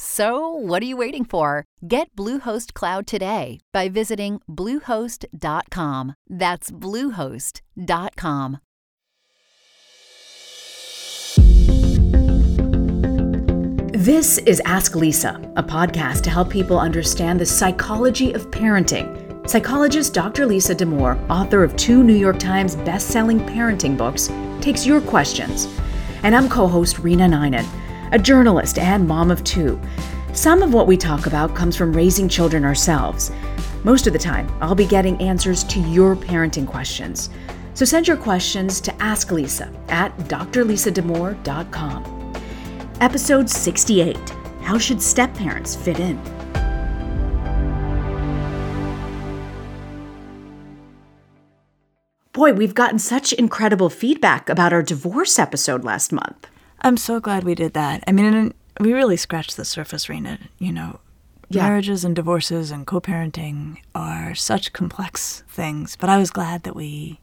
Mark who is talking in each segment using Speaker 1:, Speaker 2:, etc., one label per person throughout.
Speaker 1: So, what are you waiting for? Get Bluehost Cloud today by visiting Bluehost.com. That's Bluehost.com.
Speaker 2: This is Ask Lisa, a podcast to help people understand the psychology of parenting. Psychologist Dr. Lisa Damour, author of two New York Times best-selling parenting books, takes your questions. And I'm co-host Reena Ninan, a journalist and mom of two. Some of what we talk about comes from raising children ourselves. Most of the time, I'll be getting answers to your parenting questions. So send your questions to Ask Lisa at drlisadamour.com. Episode 68 How Should Step Parents Fit In? Boy, we've gotten such incredible feedback about our divorce episode last month.
Speaker 3: I'm so glad we did that. I mean, we really scratched the surface, Reena. You know, yeah. marriages and divorces and co parenting are such complex things, but I was glad that we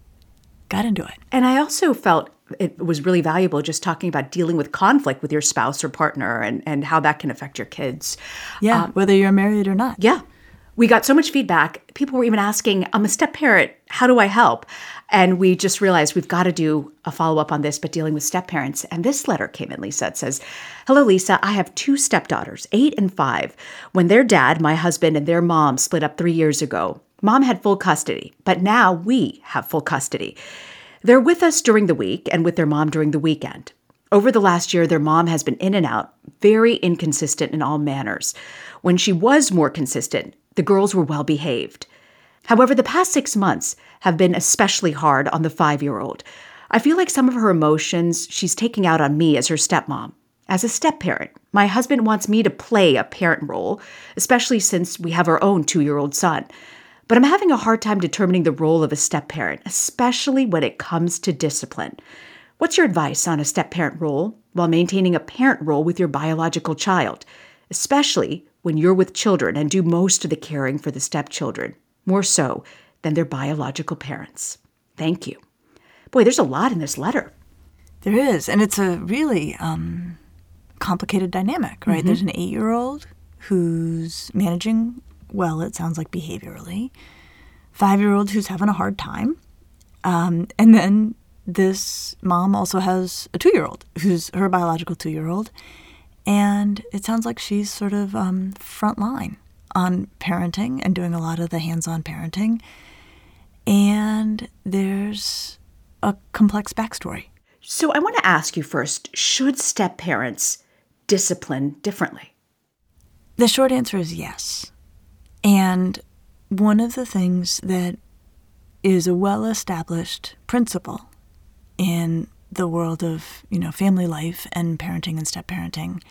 Speaker 3: got into it.
Speaker 2: And I also felt it was really valuable just talking about dealing with conflict with your spouse or partner and, and how that can affect your kids.
Speaker 3: Yeah, um, whether you're married or not.
Speaker 2: Yeah. We got so much feedback. People were even asking, I'm a step parent. How do I help? And we just realized we've got to do a follow up on this, but dealing with step parents. And this letter came in, Lisa. It says, Hello, Lisa. I have two stepdaughters, eight and five. When their dad, my husband, and their mom split up three years ago, mom had full custody, but now we have full custody. They're with us during the week and with their mom during the weekend. Over the last year, their mom has been in and out, very inconsistent in all manners. When she was more consistent, the girls were well behaved. However, the past six months have been especially hard on the five year old. I feel like some of her emotions she's taking out on me as her stepmom. As a step parent, my husband wants me to play a parent role, especially since we have our own two year old son. But I'm having a hard time determining the role of a step parent, especially when it comes to discipline. What's your advice on a step parent role while maintaining a parent role with your biological child, especially when you're with children and do most of the caring for the stepchildren, more so than their biological parents? Thank you. Boy, there's a lot in this letter.
Speaker 3: There is, and it's a really um, complicated dynamic, right? Mm-hmm. There's an eight year old who's managing well, it sounds like behaviorally, five year old who's having a hard time. Um, and then this mom also has a two year old who's her biological two year old. And it sounds like she's sort of um, front line on parenting and doing a lot of the hands on parenting. And there's a complex backstory.
Speaker 2: So I want to ask you first should step parents discipline differently?
Speaker 3: The short answer is yes. And one of the things that is a well established principle in the world of you know family life and parenting and step parenting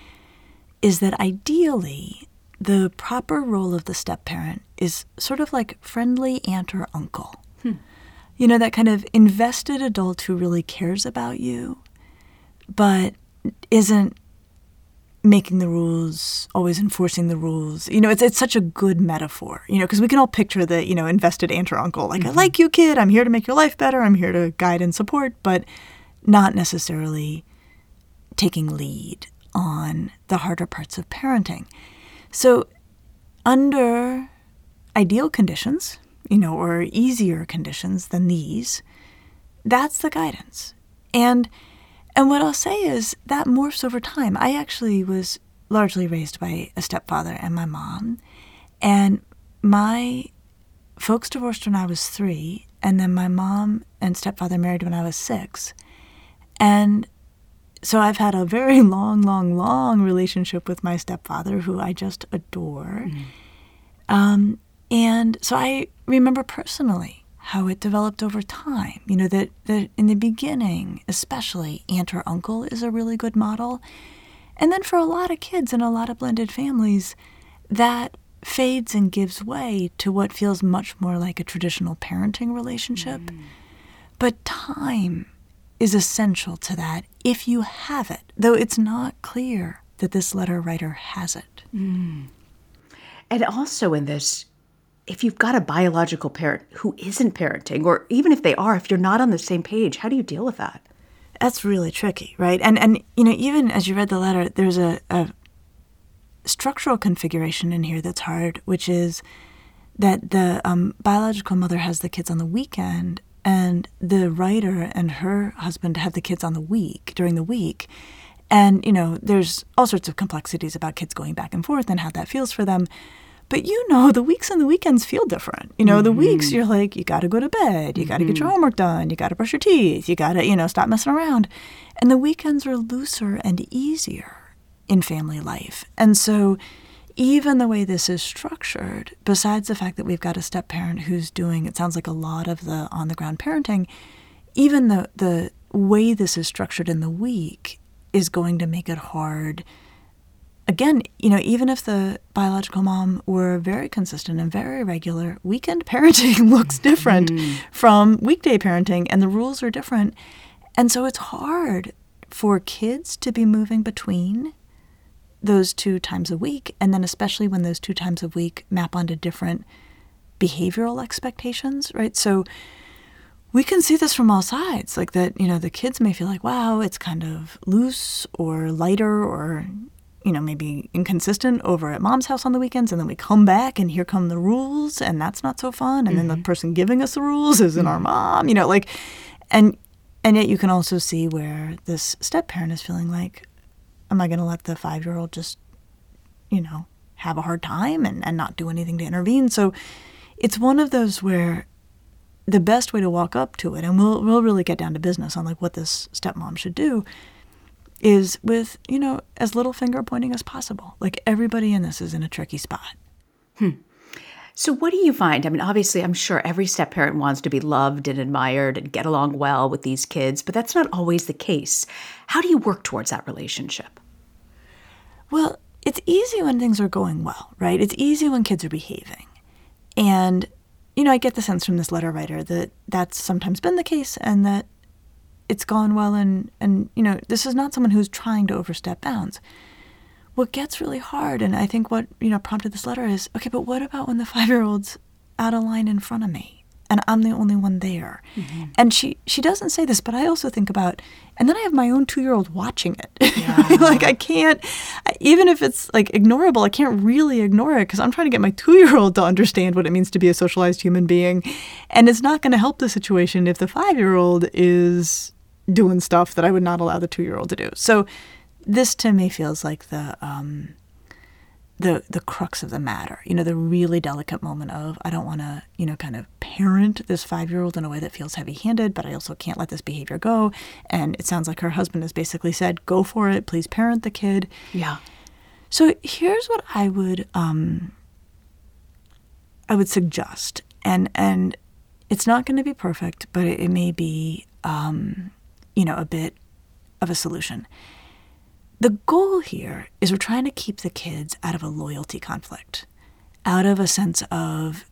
Speaker 3: is that ideally the proper role of the step parent is sort of like friendly aunt or uncle. Hmm. You know, that kind of invested adult who really cares about you, but isn't making the rules, always enforcing the rules. You know, it's it's such a good metaphor. You know, because we can all picture the you know invested aunt or uncle, like I mm-hmm. like you, kid. I'm here to make your life better. I'm here to guide and support, but not necessarily taking lead on the harder parts of parenting. So, under ideal conditions, you know, or easier conditions than these, that's the guidance. And and what I'll say is that morphs over time. I actually was largely raised by a stepfather and my mom, and my folks divorced when I was three, and then my mom and stepfather married when I was six. And so I've had a very long, long, long relationship with my stepfather, who I just adore. Um, and so I remember personally how it developed over time. You know, that, that in the beginning, especially, aunt or uncle is a really good model. And then for a lot of kids in a lot of blended families, that fades and gives way to what feels much more like a traditional parenting relationship. But time is essential to that if you have it, though it's not clear that this letter writer has it.
Speaker 2: And also in this, if you've got a biological parent who isn't parenting, or even if they are, if you're not on the same page, how do you deal with that?
Speaker 3: That's really tricky, right? And and you know, even as you read the letter, there's a, a structural configuration in here that's hard, which is that the um, biological mother has the kids on the weekend, and the writer and her husband have the kids on the week during the week. And you know, there's all sorts of complexities about kids going back and forth and how that feels for them. But you know, the weeks and the weekends feel different. You know, the mm-hmm. weeks you're like, you got to go to bed, you got to get your mm-hmm. homework done, you got to brush your teeth, you got to, you know, stop messing around. And the weekends are looser and easier in family life. And so, even the way this is structured, besides the fact that we've got a step parent who's doing, it sounds like a lot of the on the ground parenting, even the, the way this is structured in the week is going to make it hard again, you know, even if the biological mom were very consistent and very regular, weekend parenting looks different mm-hmm. from weekday parenting, and the rules are different. And so it's hard for kids to be moving between those two times a week, and then especially when those two times a week map onto different behavioral expectations, right? So we can see this from all sides, like that, you know, the kids may feel like, wow, it's kind of loose or lighter or you know, maybe inconsistent over at mom's house on the weekends, and then we come back and here come the rules, and that's not so fun. And then the mm-hmm. person giving us the rules isn't our mm-hmm. mom, you know, like, and and yet you can also see where this step parent is feeling like, am I going to let the five year old just, you know, have a hard time and, and not do anything to intervene? So it's one of those where the best way to walk up to it, and we'll we'll really get down to business on like what this stepmom should do, is with, you know, as little finger pointing as possible. Like everybody in this is in a tricky spot. Hmm.
Speaker 2: So, what do you find? I mean, obviously, I'm sure every step parent wants to be loved and admired and get along well with these kids, but that's not always the case. How do you work towards that relationship?
Speaker 3: Well, it's easy when things are going well, right? It's easy when kids are behaving. And, you know, I get the sense from this letter writer that that's sometimes been the case and that it's gone well and and you know, this is not someone who's trying to overstep bounds. What gets really hard and I think what, you know, prompted this letter is, okay, but what about when the 5-year-old's out of line in front of me? And I'm the only one there. Mm-hmm. And she she doesn't say this, but I also think about and then I have my own 2-year-old watching it. like I can't I- even if it's like ignorable, I can't really ignore it because I'm trying to get my 2-year-old to understand what it means to be a socialized human being. And it's not going to help the situation if the 5-year-old is doing stuff that I would not allow the two year old to do. So this to me feels like the um, the the crux of the matter. You know, the really delicate moment of I don't want to you know kind of parent this five year old in a way that feels heavy handed, but I also can't let this behavior go. And it sounds like her husband has basically said, "Go for it, please parent the kid."
Speaker 2: Yeah.
Speaker 3: So here's what I would um, I would suggest, and and it's not going to be perfect, but it, it may be um, you know, a bit of a solution. The goal here is we're trying to keep the kids out of a loyalty conflict, out of a sense of,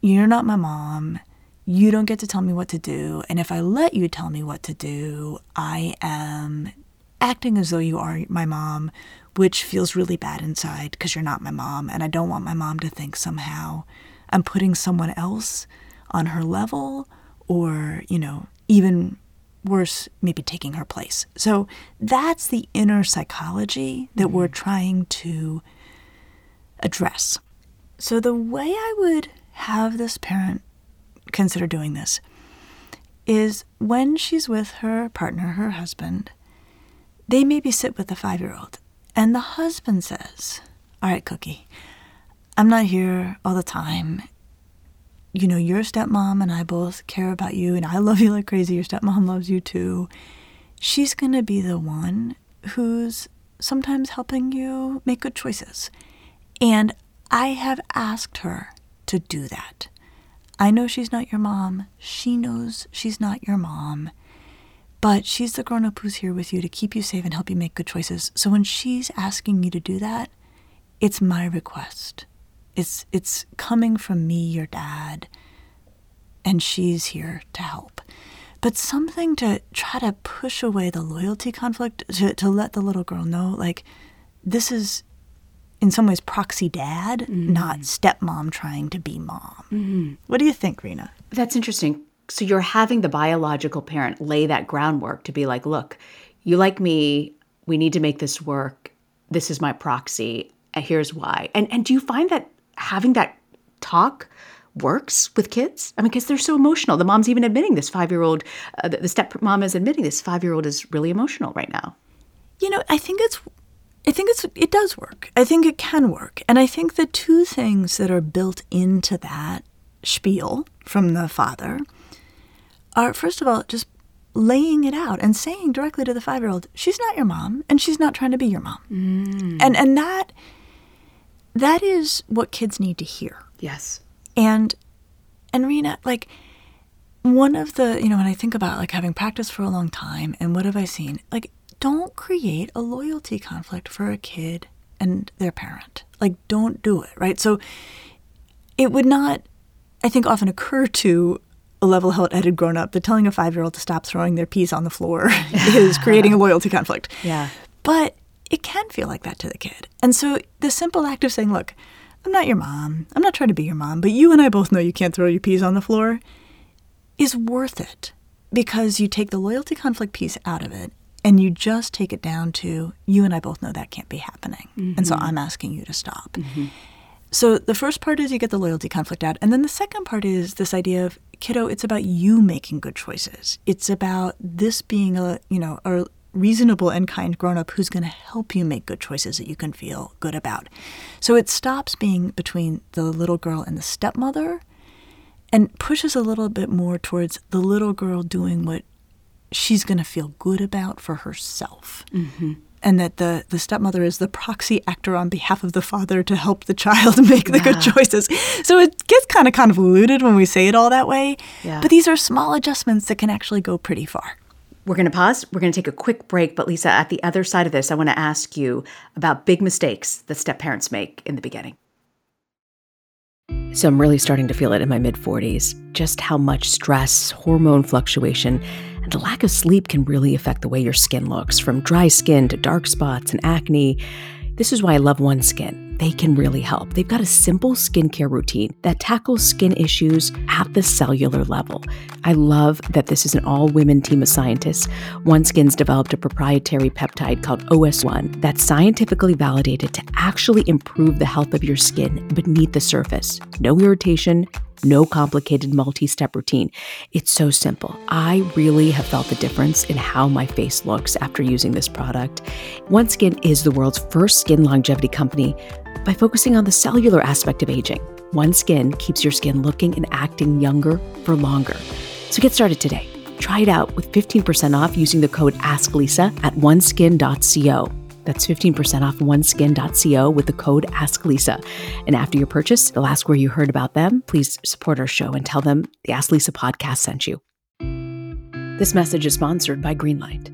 Speaker 3: you're not my mom, you don't get to tell me what to do, and if I let you tell me what to do, I am acting as though you are my mom, which feels really bad inside because you're not my mom, and I don't want my mom to think somehow I'm putting someone else on her level or, you know, even worse, maybe taking her place. So that's the inner psychology that we're mm-hmm. trying to address. So the way I would have this parent consider doing this is when she's with her partner, her husband, they maybe sit with the five year old, and the husband says, All right, Cookie, I'm not here all the time. You know, your stepmom and I both care about you, and I love you like crazy. Your stepmom loves you too. She's going to be the one who's sometimes helping you make good choices. And I have asked her to do that. I know she's not your mom. She knows she's not your mom. But she's the grown up who's here with you to keep you safe and help you make good choices. So when she's asking you to do that, it's my request. It's it's coming from me, your dad, and she's here to help. But something to try to push away the loyalty conflict, to, to let the little girl know, like, this is in some ways proxy dad, mm-hmm. not stepmom trying to be mom. Mm-hmm. What do you think, Reena?
Speaker 2: That's interesting. So you're having the biological parent lay that groundwork to be like, look, you like me, we need to make this work. This is my proxy. And here's why. And and do you find that having that talk works with kids? I mean, because they're so emotional. The mom's even admitting this five year old, uh, the stepmom is admitting this five year old is really emotional right now.
Speaker 3: You know, I think it's I think it's it does work. I think it can work. And I think the two things that are built into that spiel from the father are first of all just laying it out and saying directly to the 5-year-old, she's not your mom and she's not trying to be your mom. Mm. And and that that is what kids need to hear.
Speaker 2: Yes.
Speaker 3: And and Reena, like one of the, you know, when I think about like having practiced for a long time and what have I seen? Like don't create a loyalty conflict for a kid and their parent. Like, don't do it, right? So it would not, I think, often occur to a level headed grown up that telling a five year old to stop throwing their peas on the floor is creating a loyalty conflict.
Speaker 2: Yeah.
Speaker 3: But it can feel like that to the kid. And so the simple act of saying, look, I'm not your mom. I'm not trying to be your mom, but you and I both know you can't throw your peas on the floor is worth it because you take the loyalty conflict piece out of it and you just take it down to you and I both know that can't be happening. Mm-hmm. And so mm-hmm. I'm asking you to stop. Mm-hmm. So the first part is you get the loyalty conflict out. And then the second part is this idea of kiddo, it's about you making good choices. It's about this being a, you know, a reasonable and kind grown up who's going to help you make good choices that you can feel good about. So it stops being between the little girl and the stepmother and pushes a little bit more towards the little girl doing what she's going to feel good about for herself. Mm-hmm. And that the, the stepmother is the proxy actor on behalf of the father to help the child make the yeah. good choices. So it gets kind of convoluted when we say it all that way. Yeah. But these are small adjustments that can actually go pretty far.
Speaker 2: We're going to pause. We're going to take a quick break. But Lisa, at the other side of this, I want to ask you about big mistakes that step parents make in the beginning. So I'm really starting to feel it in my mid 40s just how much stress, hormone fluctuation, and the lack of sleep can really affect the way your skin looks, from dry skin to dark spots and acne. This is why I love OneSkin. They can really help. They've got a simple skincare routine that tackles skin issues at the cellular level. I love that this is an all women team of scientists. OneSkin's developed a proprietary peptide called OS1 that's scientifically validated to actually improve the health of your skin beneath the surface. No irritation, no complicated multi step routine. It's so simple. I really have felt the difference in how my face looks after using this product. OneSkin is the world's first skin longevity company by focusing on the cellular aspect of aging. OneSkin keeps your skin looking and acting younger for longer. So get started today. Try it out with 15% off using the code AskLisa at oneskin.co. That's 15% off oneskin.co with the code AskLisa. And after your purchase, they'll ask where you heard about them. Please support our show and tell them the Ask Lisa podcast sent you. This message is sponsored by Greenlight.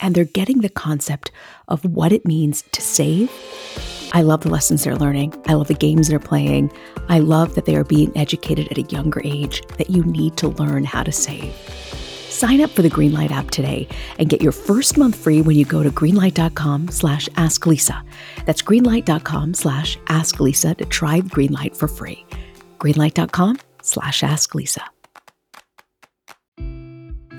Speaker 2: and they're getting the concept of what it means to save. I love the lessons they're learning. I love the games they're playing. I love that they are being educated at a younger age that you need to learn how to save. Sign up for the Greenlight app today and get your first month free when you go to greenlight.com slash asklisa. That's greenlight.com slash asklisa to try Greenlight for free. greenlight.com slash asklisa.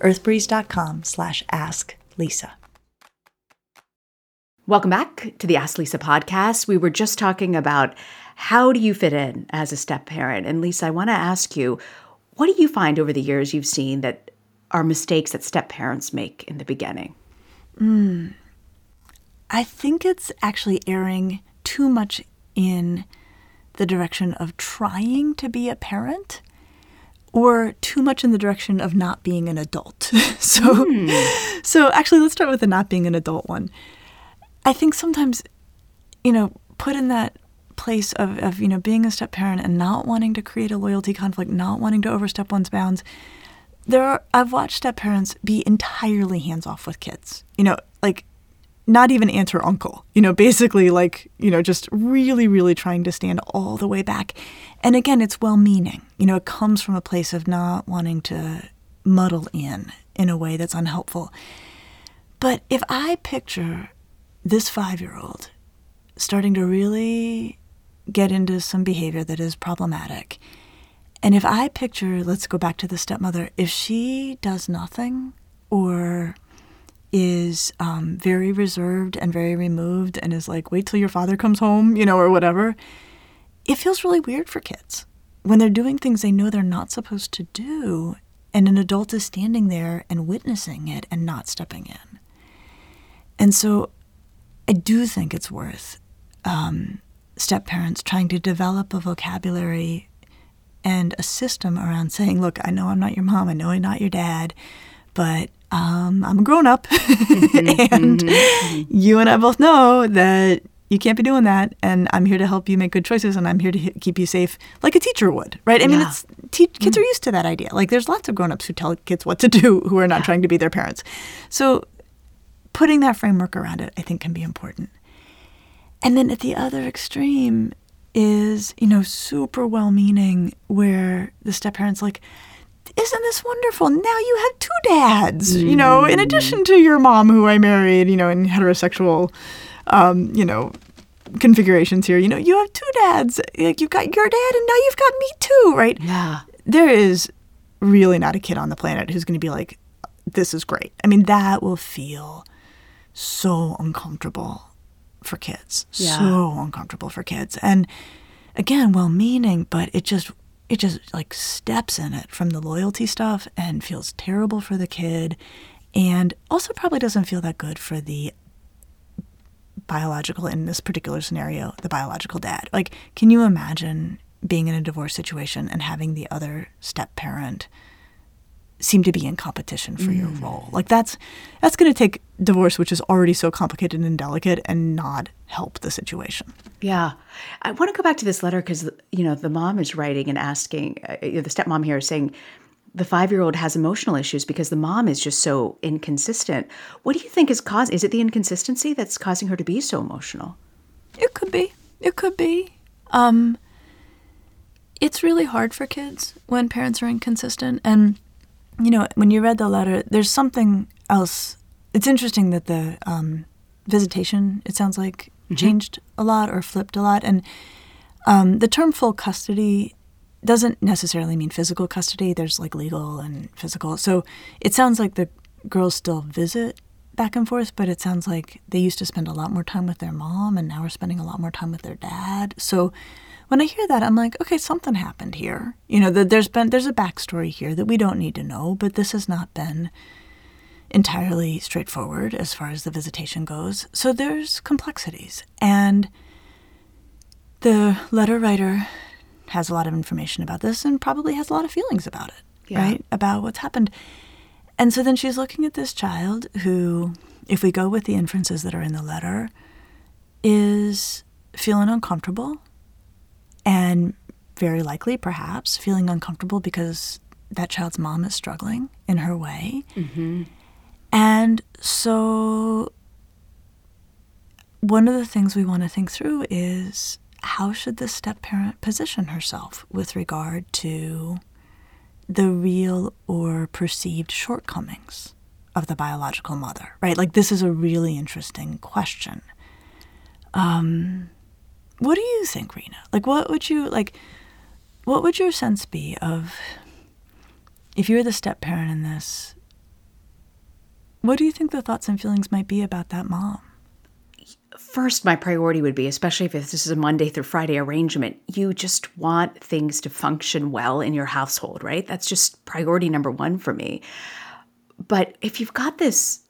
Speaker 3: earthbreeze.com slash ask Lisa.
Speaker 2: Welcome back to the Ask Lisa podcast. We were just talking about how do you fit in as a step parent? And Lisa, I want to ask you, what do you find over the years you've seen that are mistakes that step parents make in the beginning?
Speaker 3: Mm, I think it's actually erring too much in the direction of trying to be a parent or too much in the direction of not being an adult. so mm. so actually let's start with the not being an adult one. I think sometimes you know, put in that place of, of you know being a step parent and not wanting to create a loyalty conflict, not wanting to overstep one's bounds. There are I've watched step parents be entirely hands off with kids. You know, like not even aunt or uncle, you know, basically like, you know, just really, really trying to stand all the way back. And again, it's well meaning. You know, it comes from a place of not wanting to muddle in in a way that's unhelpful. But if I picture this five year old starting to really get into some behavior that is problematic, and if I picture, let's go back to the stepmother, if she does nothing or is um, very reserved and very removed and is like, wait till your father comes home, you know, or whatever, it feels really weird for kids when they're doing things they know they're not supposed to do, and an adult is standing there and witnessing it and not stepping in. And so I do think it's worth um, step parents trying to develop a vocabulary and a system around saying, look, I know I'm not your mom, I know I'm not your dad, but um, I'm a grown up, mm-hmm, and mm-hmm. you and I both know that you can't be doing that, and I'm here to help you make good choices, and I'm here to keep you safe, like a teacher would, right? I yeah. mean, it's te- kids mm. are used to that idea. Like, there's lots of grown ups who tell kids what to do who are not yeah. trying to be their parents. So, putting that framework around it, I think, can be important. And then at the other extreme is, you know, super well meaning, where the step parent's like, isn't this wonderful? Now you have two dads, you know, in mm. addition to your mom who I married, you know, in heterosexual, um, you know, configurations here. You know, you have two dads. Like you've got your dad and now you've got me too, right?
Speaker 2: Yeah.
Speaker 3: There is really not a kid on the planet who's going to be like, this is great. I mean, that will feel so uncomfortable for kids. Yeah. So uncomfortable for kids. And again, well meaning, but it just it just like steps in it from the loyalty stuff and feels terrible for the kid and also probably doesn't feel that good for the biological in this particular scenario the biological dad. Like can you imagine being in a divorce situation and having the other step parent seem to be in competition for your role. Like that's that's going to take divorce, which is already so complicated and delicate, and not help the situation.
Speaker 2: Yeah. I want to go back to this letter because, you know, the mom is writing and asking, uh, the stepmom here is saying, the five year old has emotional issues because the mom is just so inconsistent. What do you think is cause? Is it the inconsistency that's causing her to be so emotional?
Speaker 3: It could be. It could be. Um, it's really hard for kids when parents are inconsistent. And, you know, when you read the letter, there's something else. It's interesting that the um, visitation, it sounds like, changed a lot or flipped a lot. And um, the term full custody doesn't necessarily mean physical custody. There's like legal and physical. So it sounds like the girls still visit back and forth, but it sounds like they used to spend a lot more time with their mom and now we are spending a lot more time with their dad. So when I hear that, I'm like, okay, something happened here. You know, that there's been there's a backstory here that we don't need to know, but this has not been entirely straightforward as far as the visitation goes. So there's complexities. And the letter writer has a lot of information about this and probably has a lot of feelings about it,
Speaker 2: Yeah.
Speaker 3: right? About what's happened. And so then she's looking at this child who, if we go with the inferences that are in the letter, is feeling uncomfortable and very likely, perhaps, feeling uncomfortable because that child's mom is struggling in her way. And so, one of the things we want to think through is how should the step parent position herself with regard to the real or perceived shortcomings of the biological mother, right? Like, this is a really interesting question. Um, what do you think, Reena? Like, what would you like? What would your sense be of if you were the step parent in this? What do you think the thoughts and feelings might be about that mom?
Speaker 2: First, my priority would be, especially if this is a Monday through Friday arrangement, you just want things to function well in your household, right? That's just priority number one for me. But if you've got this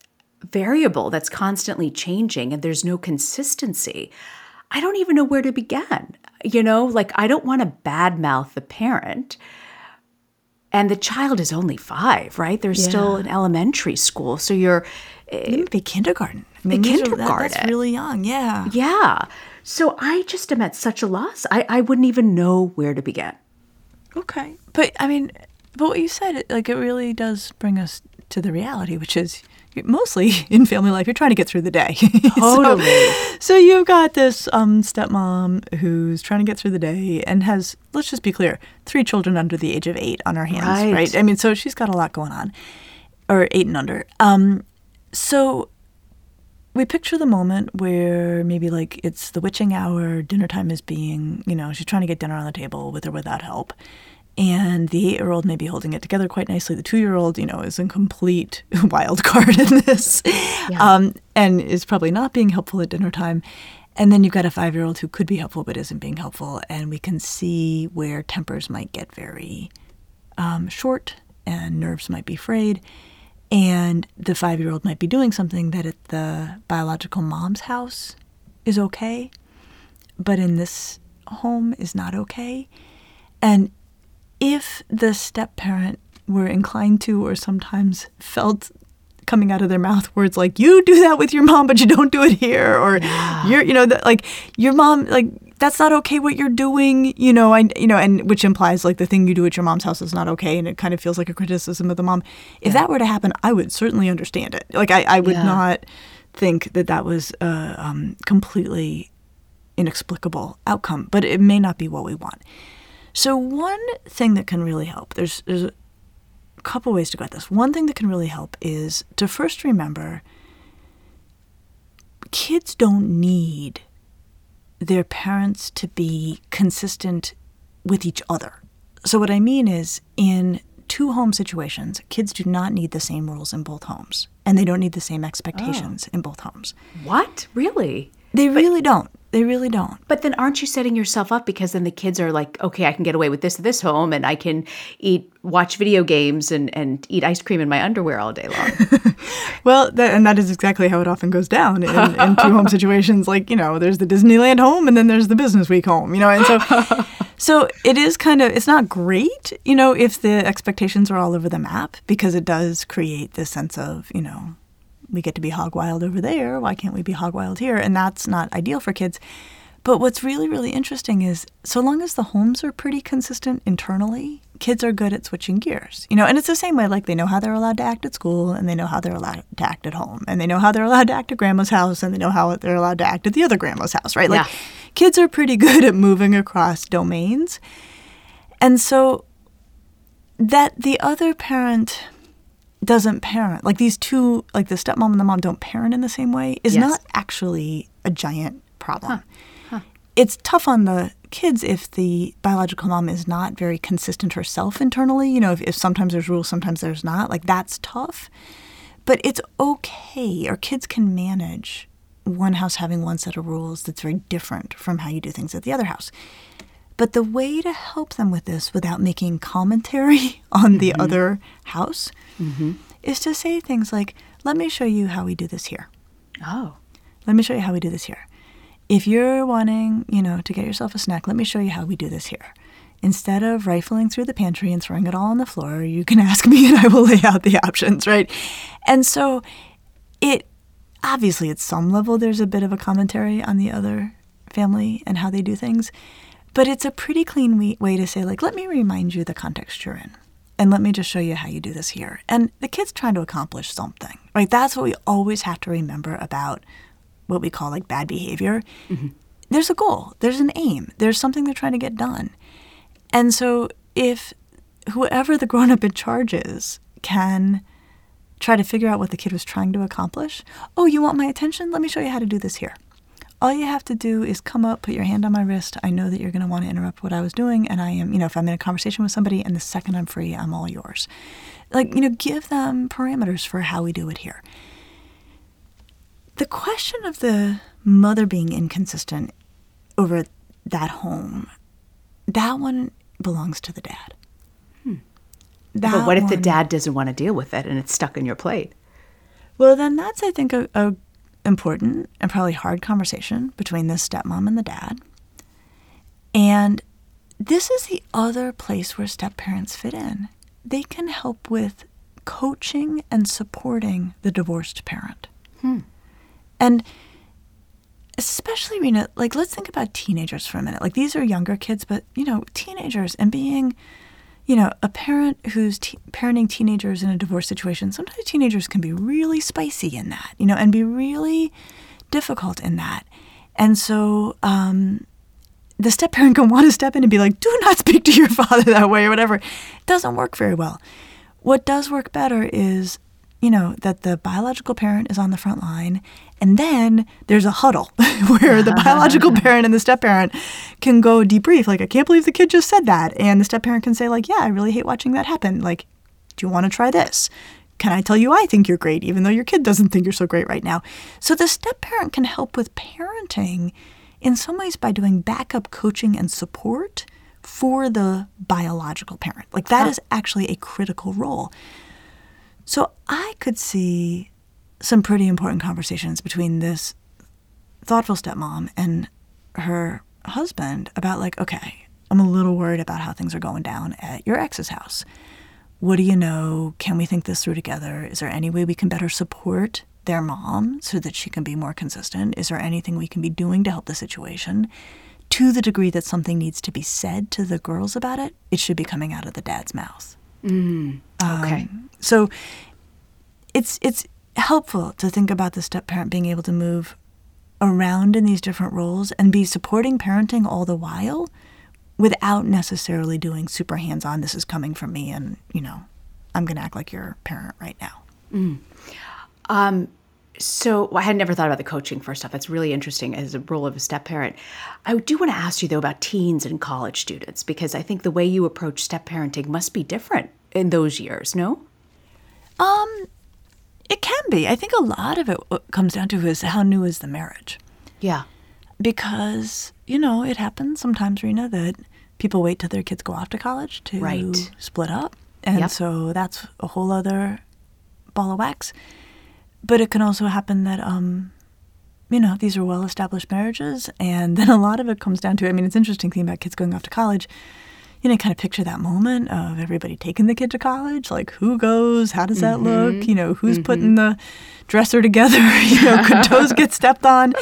Speaker 2: variable that's constantly changing and there's no consistency, I don't even know where to begin. You know, like I don't want to badmouth the parent. And the child is only five, right? They're still in elementary school. So you're, eh,
Speaker 3: It would be kindergarten. I mean, are- that- that's really young. Yeah.
Speaker 2: yeah. So I just am at such a loss. I, I wouldn't even know where to begin.
Speaker 3: Okay. But I mean, but what you said, like, it really does bring us to the reality, which is mostly in family life, you're trying to get through the day. So-
Speaker 2: Totally.
Speaker 3: so, you've got this um, stepmom who's trying to get through the day and has, let's just be clear, three children under the age of eight on her hands,
Speaker 2: Right.
Speaker 3: right? I mean, so she's got a lot going on, or eight and under. Um, so we picture the moment where maybe like it's the witching hour, dinner time is being, you know, she's trying to get dinner on the table with or without help. And the eight year old may be holding it together quite nicely. The two year old, you know, is in complete wild card in this um, and is probably not being helpful at dinner time. And then you've got a five year old who could be helpful but isn't being helpful. And we can see where tempers might get very um, short and nerves might be frayed. And the five year old might be doing something that at the biological mom's house is okay, but in this home is not okay. And if the step parent were inclined to or sometimes felt coming out of their mouth words like you do that with your mom but you don't do it here or you're you know that like your mom like that's not okay what you're doing you know i you know and which implies like the thing you do at your mom's house is not okay and it kind of feels like a criticism of the mom. If that were to happen i would certainly understand it. Like i, I would
Speaker 2: Yeah.
Speaker 3: not think that that was a um, completely inexplicable outcome but it may not be what we want so one thing that can really help there's there's a couple ways to go at this. One thing that can really help is to first remember kids don't need their parents to be consistent with each other. So what I mean is in two home situations, kids do not need the same rules in both homes and they don't need the same oh. expectations in both homes.
Speaker 2: What? Really?
Speaker 3: They really don't. They really don't.
Speaker 2: But then aren't you setting yourself up because then the kids are like, okay, I can get away with this at this home and I can eat, watch video games and, and eat ice cream in my underwear all day long.
Speaker 3: Well, that, and that is exactly how it often goes down in, in two home situations. Like, you know, there's the Disneyland home and then there's the Business Week home, you know, and so So it is kind of, it's not great, you know, if the expectations are all over the map because it does create this sense of, you know, we get to be hog wild over there. Why can't we be hog wild here? And that's not ideal for kids. But what's really, really interesting is so long as the homes are pretty consistent internally, kids are good at switching gears. You know, and it's the same way like they know how they're allowed to act at school and they know how they're allowed to act at home and they know how they're allowed to act at grandma's house and they know how they're allowed to act at the other grandma's house, right? Like
Speaker 2: Yeah.
Speaker 3: kids are pretty good at moving across domains. And so that the other parent doesn't parent, like these two, like the stepmom and the mom don't parent in the same way, is
Speaker 2: Yes.
Speaker 3: not actually a giant problem. It's tough on the kids if the biological mom is not very consistent herself internally. You know, if, if sometimes there's rules, sometimes there's not. Like that's tough. But it's okay, or kids can manage one house having one set of rules that's very different from how you do things at the other house. But the way to help them with this without making commentary on the mm-hmm. other house mm-hmm. is to say things like, let me show you how we do this here.
Speaker 2: Oh.
Speaker 3: Let me show you how we do this here. If you're wanting, you know, to get yourself a snack, let me show you how we do this here. Instead of rifling through the pantry and throwing it all on the floor, you can ask me and I will lay out the options, right? And so it obviously at some level there's a bit of a commentary on the other family and how they do things, but it's a pretty clean way to say like, let me remind you the context you're in. And let me just show you how you do this here. And the kid's trying to accomplish something, right? That's what we always have to remember about what we call like bad behavior. Mm-hmm. There's a goal, there's an aim, there's something they're trying to get done. And so if whoever the grown up in charge is can try to figure out what the kid was trying to accomplish, oh, you want my attention? Let me show you how to do this here. All you have to do is come up, put your hand on my wrist. I know that you're going to want to interrupt what I was doing. And I am, you know, if I'm in a conversation with somebody and the second I'm free, I'm all yours. Like, you know, give them parameters for how we do it here. The question of the mother being inconsistent over that home, that one belongs to the dad. Hmm. That
Speaker 2: But what if the dad doesn't want to deal with it and it's stuck in your plate?
Speaker 3: Well, then that's I think a, a important and probably hard conversation between the stepmom and the dad. And this is the other place where step parents fit in. They can help with coaching and supporting the divorced parent. Hmm. And especially, Reena, like let's think about teenagers for a minute. Like these are younger kids, but you know, teenagers and being you know, a parent who's parenting teenagers in a divorce situation, sometimes teenagers can be really spicy in that, you know, and be really difficult in that. And so um, the step parent can want to step in and be like, do not speak to your father that way or whatever. It doesn't work very well. What does work better is, you know, that the biological parent is on the front line and then there's a huddle where the biological parent and the step parent can go debrief. Like, I can't believe the kid just said that. And the step parent can say, like, yeah, I really hate watching that happen. Like, do you want to try this? Can I tell you I think you're great, even though your kid doesn't think you're so great right now? So the step parent can help with parenting in some ways by doing backup coaching and support for the biological parent. Like that is actually a critical role. So I could see some pretty important conversations between this thoughtful stepmom and her husband about like, okay, I'm a little worried about how things are going down at your ex's house. What do you know? Can we think this through together? Is there any way we can better support their mom so that she can be more consistent? Is there anything we can be doing to help the situation? To the degree that something needs to be said to the girls about it, it should be coming out of the dad's mouth. Mm-hmm.
Speaker 2: Okay.
Speaker 3: Um, so it's it's helpful to think about the step parent being able to move around in these different roles and be supporting parenting all the while without necessarily doing super hands-on this is coming from me and you know i'm going to act like your parent right now mm.
Speaker 2: um, So I had never thought about the coaching first off. That's really interesting as a role of a step parent. I do want to ask you though about teens and college students because I think the way you approach step parenting must be different in those years. No.
Speaker 3: um it can be i think a lot of it what comes down to is how new is the marriage
Speaker 2: Yeah.
Speaker 3: because you know it happens sometimes reena that people wait till their kids go off to college to
Speaker 2: Right.
Speaker 3: split up and
Speaker 2: Yep.
Speaker 3: so that's a whole other ball of wax but it can also happen that um you know, these are well established marriages. And then a lot of it comes down to I mean, it's interesting thinking about kids going off to college. You know, kind of picture that moment of everybody taking the kid to college. Like, who goes? How does that look? You know, who's putting the dresser together? you know, could toes get stepped on?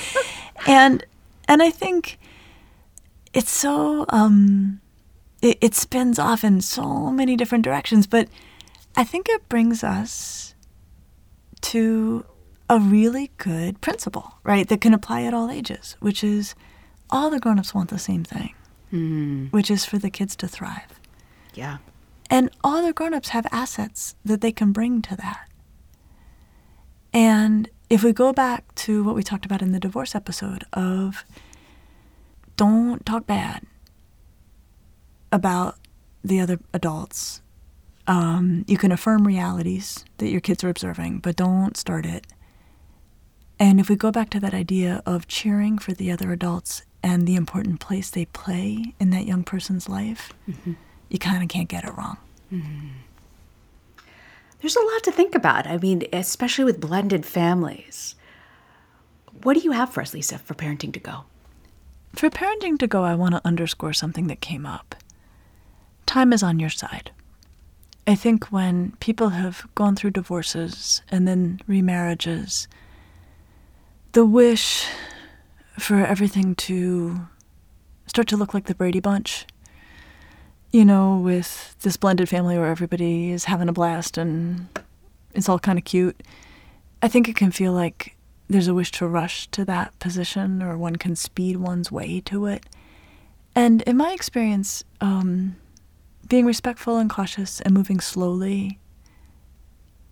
Speaker 3: And and I think it's so um, it, it spins off in so many different directions, but I think it brings us to a really good principle, right? That can apply at all ages, which is all the grown-ups want the same thing, mm. which is for the kids to thrive.
Speaker 2: Yeah.
Speaker 3: And all the grown-ups have assets that they can bring to that. And if we go back to what we talked about in the divorce episode of don't talk bad about the other adults. Um, you can affirm realities that your kids are observing, but don't start it. And if we go back to that idea of cheering for the other adults and the important place they play in that young person's life, you kind of can't get it wrong.
Speaker 2: There's a lot to think about. I mean, especially with blended families. What do you have for us, Lisa, for parenting to go?
Speaker 3: For parenting to go, I want to underscore something that came up. Time is on your side. I think when people have gone through divorces and then remarriages, the wish for everything to start to look like the Brady Bunch, you know, with this blended family where everybody is having a blast and it's all kind of cute. I think it can feel like there's a wish to rush to that position or one can speed one's way to it. And in my experience, um, being respectful and cautious and moving slowly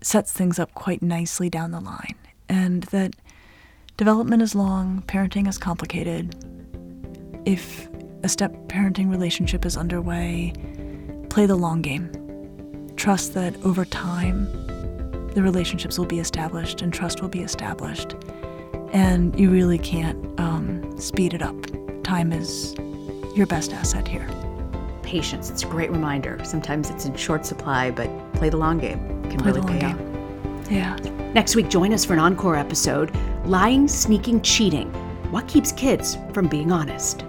Speaker 3: sets things up quite nicely down the line. And that development is long, parenting is complicated. If a step parenting relationship is underway, play the long game. Trust that over time, the relationships will be established and trust will be established. And you really can't um, speed it up. Time is your best asset here.
Speaker 2: Patience. It's a great reminder. Sometimes it's in short supply, but play the long game. It can
Speaker 3: Play
Speaker 2: really pay
Speaker 3: game.
Speaker 2: off.
Speaker 3: Yeah.
Speaker 2: Next week, join us for an encore episode Lying, Sneaking, Cheating. What keeps kids from being honest?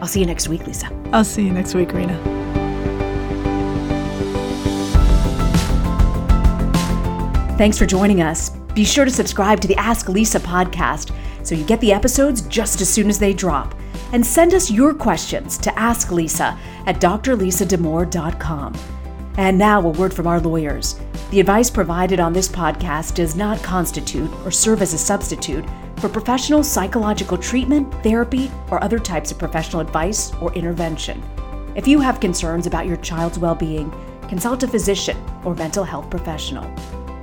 Speaker 2: I'll see you next week, Lisa.
Speaker 3: I'll see you next week, Reena.
Speaker 2: Thanks for joining us. Be sure to subscribe to the Ask Lisa podcast so you get the episodes just as soon as they drop. And send us your questions to Ask Lisa at drlisadamour.com. And now, a word from our lawyers. The advice provided on this podcast does not constitute or serve as a substitute for professional psychological treatment, therapy, or other types of professional advice or intervention. If you have concerns about your child's well being, consult a physician or mental health professional.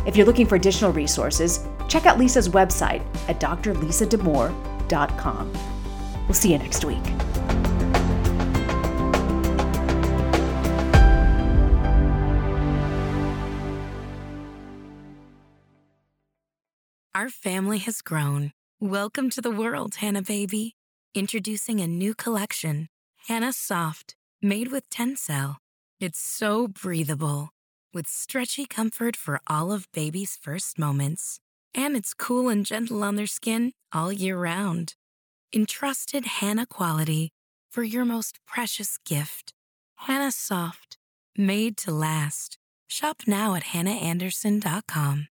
Speaker 2: If you're looking for additional resources, check out Lisa's website at drlisadamour.com. We'll see you next week.
Speaker 4: Our family has grown. Welcome to the world, Hanna Baby. Introducing a new collection, Hanna Soft, made with Tencel. It's so breathable, with stretchy comfort for all of baby's first moments. And it's cool and gentle on their skin all year round. Entrusted Hanna quality for your most precious gift. Hanna Soft, made to last. Shop now at hannaandersson.com.